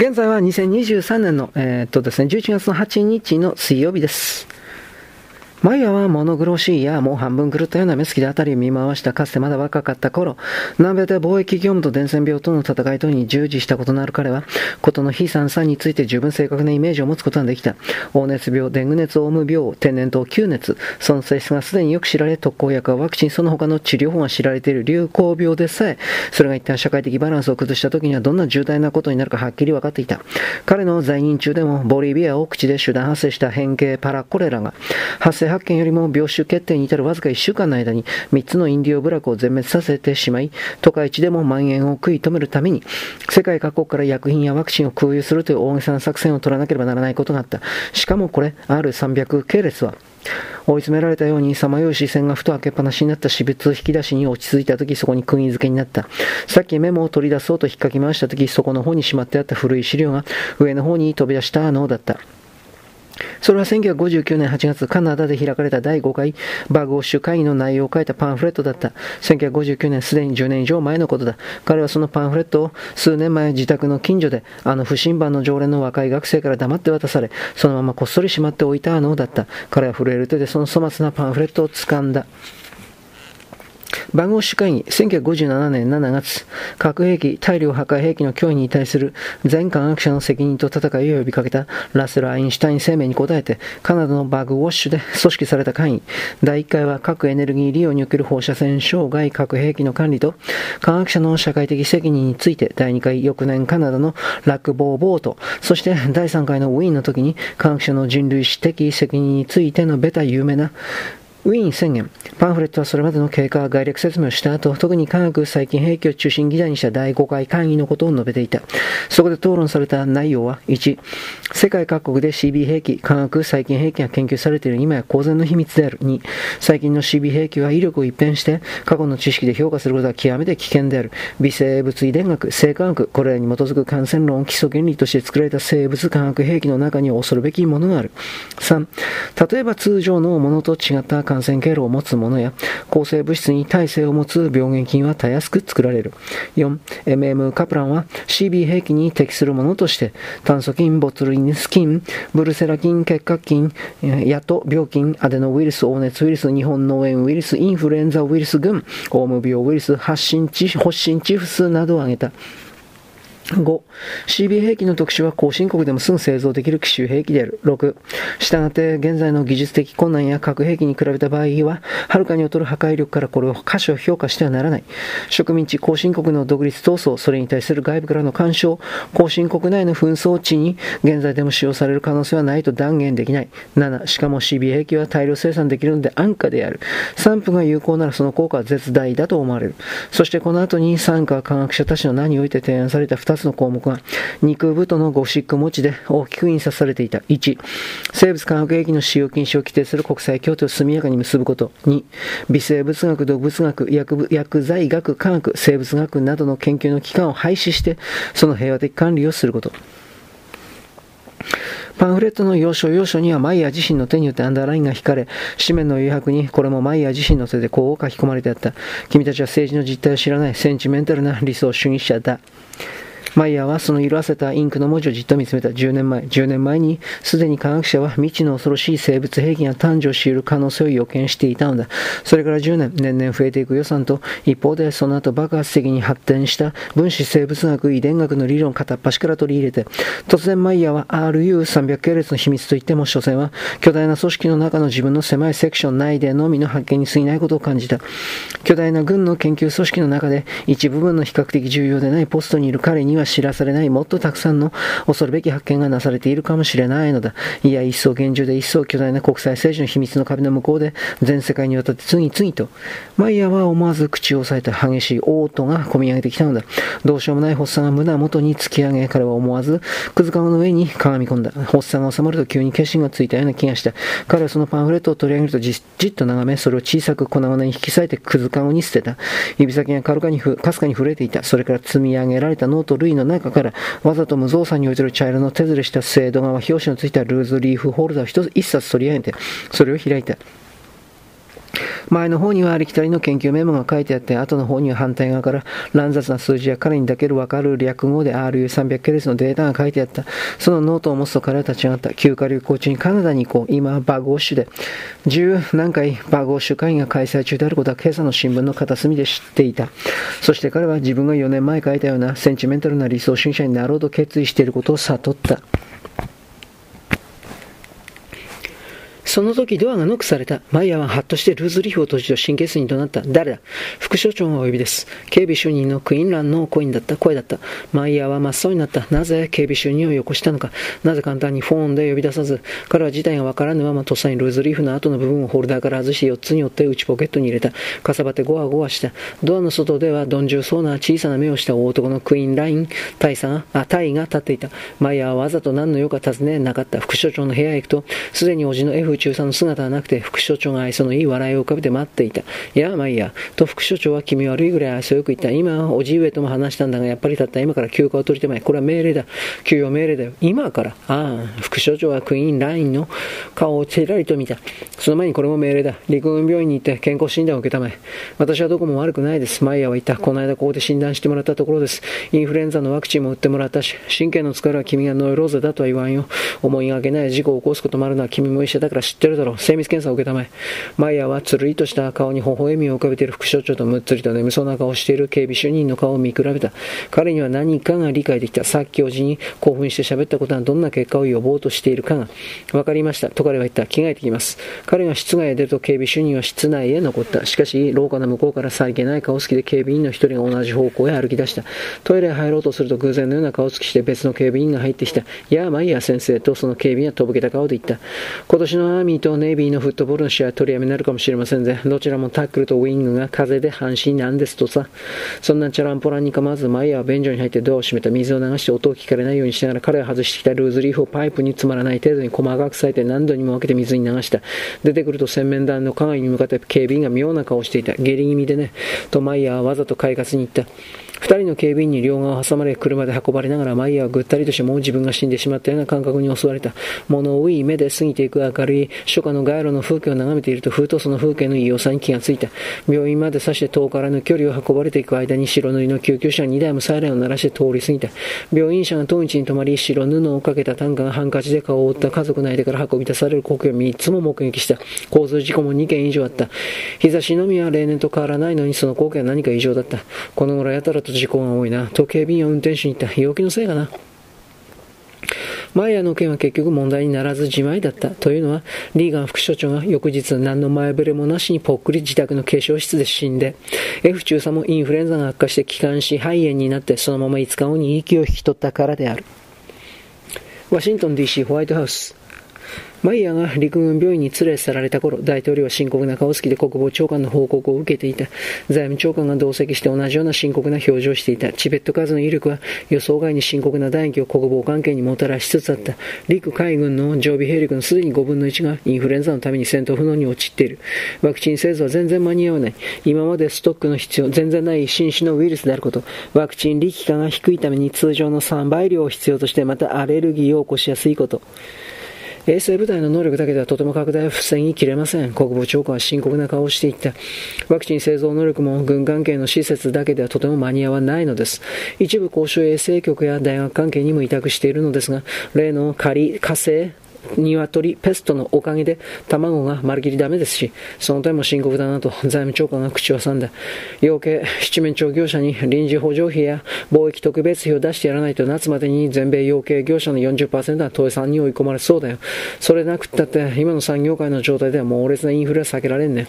現在は2023年の、えー、っとですね、11月の8日の水曜日です。マイヤは物苦しいや、もう半分狂ったような目つきで辺りを見回したかつてまだ若かった頃、南米で貿易業務と伝染病との戦い等に従事したことのある彼は、ことの非産産について十分正確なイメージを持つことができた。黄熱病、デング熱、オウム病、天然痘、吸熱、その性質がすでによく知られ、特効薬はワクチン、その他の治療法が知られている流行病でさえ、それが一旦社会的バランスを崩した時にはどんな重大なことになるかはっきり分かっていた。彼の在任中でも、ボリビア奥地で集団発生した変形パラコレラが、発生発見よりも病種決定に至るわずか1週間の間に3つのインディオ部落を全滅させてしまい、都会地でも蔓延を食い止めるために、世界各国から薬品やワクチンを空輸するという大げさな作戦を取らなければならないことがあった。しかもこれ、R300 系列は、追い詰められたようにさまよう視線がふと開けっぱなしになった私物引き出しに落ち着いた時そこに釘付けになった。さっきメモを取り出そうと引っかき回した時そこの方にしまってあった古い資料が上の方に飛び出したのだった。それは1959年8月、カナダで開かれた第5回バグオッシュ会議の内容を書いたパンフレットだった。1959年、すでに10年以上前のことだ。彼はそのパンフレットを数年前自宅の近所で、あの不審判の常連の若い学生から黙って渡され、そのままこっそりしまっておいたのだった。彼は震える手でその粗末なパンフレットを掴んだ。番号主会議、1957年7月、核兵器、大量破壊兵器の脅威に対する全科学者の責任と戦いを呼びかけたラスル・アインシュタイン声明に応えて、カナダのバグウォッシュで組織された会議、第1回は核エネルギー利用における放射線障害核兵器の管理と、科学者の社会的責任について、第2回、翌年カナダのラックボーボート、そして第3回のウィーンの時に科学者の人類史的責任について述べた有名なウィーン宣言。パンフレットはそれまでの経過、概略説明をした後、特に科学細菌兵器を中心議題にした第5回会議のことを述べていた。そこで討論された内容は、1、世界各国で CB 兵器、化学細菌兵器が研究されている今や公然の秘密である。2、最近の CB 兵器は威力を一変して、過去の知識で評価することは極めて危険である。微生物遺伝学、生化学、これらに基づく感染論、基礎原理として作られた生物化学兵器の中に恐るべきものがある。3、例えば通常のものと違った感染経路を持つものや、抗生物質に耐性を持つ病原菌はたやすく作られる。4、MM カプランは CB 兵器に適するものとして、炭素菌、ボツリンス菌、ブルセラ菌、結核菌、ヤト病菌、アデノウイルス、黄熱ウイルス、日本脳炎ウイルス、インフルエンザウイルス群、オウム病ウイルス、発疹チ、発疹チフスなどを挙げた。5、CB 兵器の特殊は後進国でもすぐ製造できる奇襲兵器である。6、したがって現在の技術的困難や核兵器に比べた場合は、はるかに劣る破壊力からこれを過小評価してはならない。植民地後進国の独立闘争、それに対する外部からの干渉、後進国内の紛争地に現在でも使用される可能性はないと断言できない。7、しかも CB 兵器は大量生産できるので安価である。散布が有効ならその効果は絶大だと思われる。そしてこの後に産科科学者たちの名において提案された2つの項目が肉太のゴシック持ちで大きく印刷されていた。1、生物化学兵器の使用禁止を規定する国際協定を速やかに結ぶこと。2、微生物学、動物学、薬薬剤学、科学、生物学などの研究の機関を廃止して、その平和的管理をすること。パンフレットの要所要所にはマイヤー自身の手によってアンダーラインが引かれ、紙面の余白にこれもマイヤー自身の手でこう書き込まれてあった。君たちは政治の実態を知らないセンチメンタルな理想主義者だ。マイヤーはその色あせたインクの文字をじっと見つめた10年前。10年前にすでに科学者は未知の恐ろしい生物兵器が誕生し得る可能性を予見していたのだ。それから10年、年々増えていく予算と、一方でその後爆発的に発展した分子生物学、遺伝学の理論を片っ端から取り入れて、突然マイヤーは RU300 系列の秘密といっても、所詮は巨大な組織の中の自分の狭いセクション内でのみの発見に過ぎないことを感じた。巨大な軍の研究組織の中で一部分の比較的重要でないポストにいる彼にはは知らされないもっとたくさんの恐るべき発見がなされているかもしれないのだ。いや、一層厳重で一層巨大な国際政治の秘密の壁の向こうで全世界にわたって次々と、マイヤーは思わず口を押さえた激しい嘔吐が込み上げてきたのだ。どうしようもない発作が胸元に突き上げ、彼は思わず、くずかごの上にかがみ込んだ。発作が収まると急に決心がついたような気がした。彼はそのパンフレットを取り上げるとじじっと眺め、それを小さく粉々に引き裂いてくずかごに捨てた。指先が軽かにふ、かすかに震えていた。それから積み上げられたノート類の中からわざと無造作に置いてる茶色の手ずれしたスエード革表紙のついたルーズリーフホルダーを一つ一冊取り上げてそれを開いた。前の方にはありきたりの研究メモが書いてあって、後の方には反対側から乱雑な数字や彼にだけわかる略語で RU300 ケレスのデータが書いてあった。そのノートを持つと彼は立ち上がった。休暇旅行中にカナダに行こう。今はバグウォッシュで。十何回バグウォッシュ会議が開催中であることは今朝の新聞の片隅で知っていた。そして彼は自分が4年前書いたようなセンチメンタルな理想主義者になろうと決意していることを悟った。その時ドアがノックされた。マイヤーはハッとしてルーズリーフを閉じと神経質に怒鳴った。誰だ？副所長がお呼びです。警備主任のクイーンランのコインだった。声だった。マイヤーは真っ青になった。なぜ警備主任をよこしたのか。なぜ簡単にフォーンで呼び出さず。彼は事態がわからぬままとっさにルーズリーフの後の部分をホルダーから外して4つに折って内ポケットに入れた。かさばってゴワゴワした。ドアの外では鈍重そうな小さな目をした大男のクイーンライン、大佐が、あ、大が立っていた。マイヤーはわざと何の用か尋ねなかった。副所長の部屋へ行くと、すでにおじの F 中佐の姿はなくて、副所長が愛想のいい笑いを浮かべて待っていた。いや、まあいいや。と副所長は気味悪いぐらい愛想よく言った。今、おじ上とも話したんだが、やっぱりたった今から休暇を取りてまい。これは命令だ。休養命令だよ。今から。ああ、副所長はクイーンラインの顔をちらりと見た。その前にこれも命令だ。陸軍病院に行って健康診断を受けたまえ。私はどこも悪くないです。マイヤーは言った。この間ここで診断してもらったところです。インフルエンザのワクチンも打ってもらったし、神経の疲れは君がノイローゼだとは言わんよ。思いがけない事故を起こすこともあるのは君も医者だから知ってるだろう。精密検査を受けたまえ。マイヤーはつるりとした顔に微笑みを浮かべている副所長とむっつりと眠そうな顔をしている警備主任の顔を見比べた。彼には何かが理解できた。さっきおじに興奮して喋ったことはどんな結果を呼ぼうとしているかが。わかりました。と彼は言った。着替えてきます。彼が室外へ出ると警備主任は室内へ残った。しかし、廊下の向こうからさりげない顔つきで警備員の一人が同じ方向へ歩き出した。トイレへ入ろうとすると偶然のような顔つきして別の警備員が入ってきた。いや、マイヤー先生とその警備員はとぼけた顔で言った。今年のアーミーとネイビーのフットボールの試合は取りやめになるかもしれませんぜ。どちらもタックルとウィングが風で半身なんですとさ。そんなチャランポランに構わず、マイヤーは便所に入ってドアを閉めた水を流して音を聞かれないようにしながら彼が外してきたルーズリーフをパイプに詰まらない程度に細かく裂いて何度にも分けて水に流した。出てくると洗面台の鏡に向かって警備員が妙な顔をしていた。下痢気味でね。とマイヤーはわざと快活に言った。二人の警備員に両側を挟まれ車で運ばれながらマイヤーはぐったりとしてもう自分が死んでしまったような感覚に襲われた。物多い目で過ぎていく明るい初夏の街路の風景を眺めているとふとその風景の異様さに気がついた。病院まで刺して遠からぬ距離を運ばれていく間に白塗りの救急車2台もサイレンを鳴らして通り過ぎた。病院車が当日に止まり白布をかけた担架がハンカチで顔を覆った家族内でから運び出される光景を3つも目撃した。交通事故も2件以上あった。日差しのみは例年と変わらないのにその光景は何か異常だった。この頃やたらと事故が多いな。と警備員を運転手に言った。陽気のせいかな。マイヤーの件は結局問題にならず自前だった。というのは、リーガン副所長が翌日何の前触れもなしにぽっくり自宅の化粧室で死んで、F 中佐もインフルエンザが悪化して気管支肺炎になってそのまま5日後に息を引き取ったからである。ワシントン DC ホワイトハウスマイヤーが陸軍病院に連れ去られた頃、大統領は深刻な顔つきで国防長官の報告を受けていた。財務長官が同席して同じような深刻な表情をしていた。チベット数の威力は予想外に深刻な打撃を国防関係にもたらしつつあった。陸海軍の常備兵力のすでに5分の1がインフルエンザのために戦闘不能に陥っている。ワクチン製造は全然間に合わない。今までストックの必要、全然ない新種のウイルスであること。ワクチン力化が低いために通常の3倍量を必要としてまたアレルギーを起こしやすいこと。衛星部隊の能力だけではとても拡大を防ぎきれません。国防長官は深刻な顔をしていった。ワクチン製造能力も軍関係の施設だけではとても間に合わないのです。一部公衆衛生局や大学関係にも委託しているのですが、例の仮、火星、鶏ペストのおかげで卵がまるきりダメですし、その点も深刻だなと財務長官が口を挟んだ。養鶏、七面鳥業者に臨時補助費や貿易特別費を出してやらないと夏までに全米養鶏業者の40%は倒産に追い込まれそうだよ。それなくったって今の産業界の状態では猛烈なインフレは避けられんね。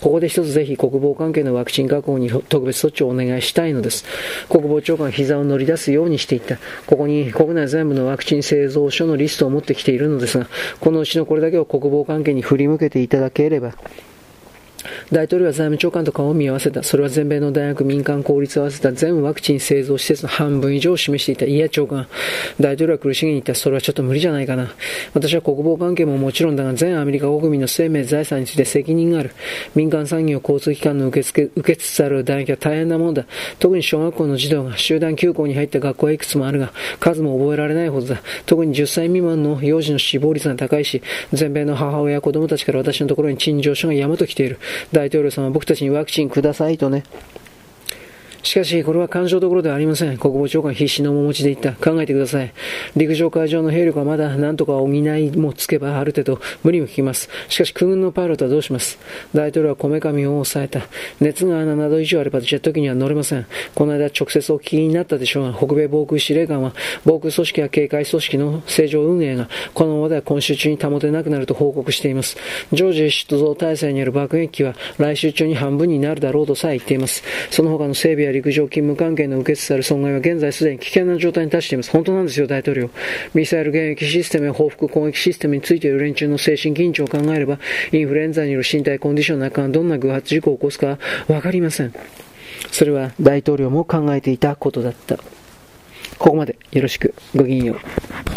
ここで一つぜひ国防関係のワクチン確保に特別措置をお願いしたいのです。国防長官膝を乗り出すようにしていった。ここに国内全部のワクチン製造所のリストを持ってきているのですが、このうちのこれだけを国防関係に振り向けていただければ、大統領は財務長官と顔を見合わせた。それは全米の大学、民間、公立を合わせた全ワクチン製造施設の半分以上を示していた。いや、長官。大統領は苦しげに言った。それはちょっと無理じゃないかな。私は国防関係ももちろんだが、全アメリカ国民の生命、財産について責任がある。民間産業、交通機関の受け付け、受けつつある打撃は大変なものだ。特に小学校の児童が集団休校に入った学校はいくつもあるが、数も覚えられないほどだ。特に10歳未満の幼児の死亡率が高いし、全米の母親、子供たちから私のところに陳情書が山と来ている。大統領様僕たちにワクチンくださいとね。しかし、これは干渉どころではありません。国防長官必死の面持ちで言った。考えてください。陸上海上の兵力はまだ何とか補いもつけばある程度無理も効きます。しかし、空軍のパイロットはどうします大統領はこめかみを抑えた。熱が7度以上あればジェット機には乗れません。この間直接お聞きになったでしょうが、北米防空司令官は防空組織や警戒組織の正常運営がこのままでは今週中に保てなくなると報告しています。常時出動体制による爆撃機は来週中に半分になるだろうとさえ言っています。その他の整備や陸上勤務関係の受けつつある損害は現在すでに危険な状態に達しています。本当なんですよ、大統領。ミサイル迎撃システムや報復攻撃システムについている連中の精神緊張を考えれば、インフルエンザによる身体コンディションの中がどんな偶発事故を起こすかわかりません。それは大統領も考えていたことだった。ここまでよろしく。ごきげんよう。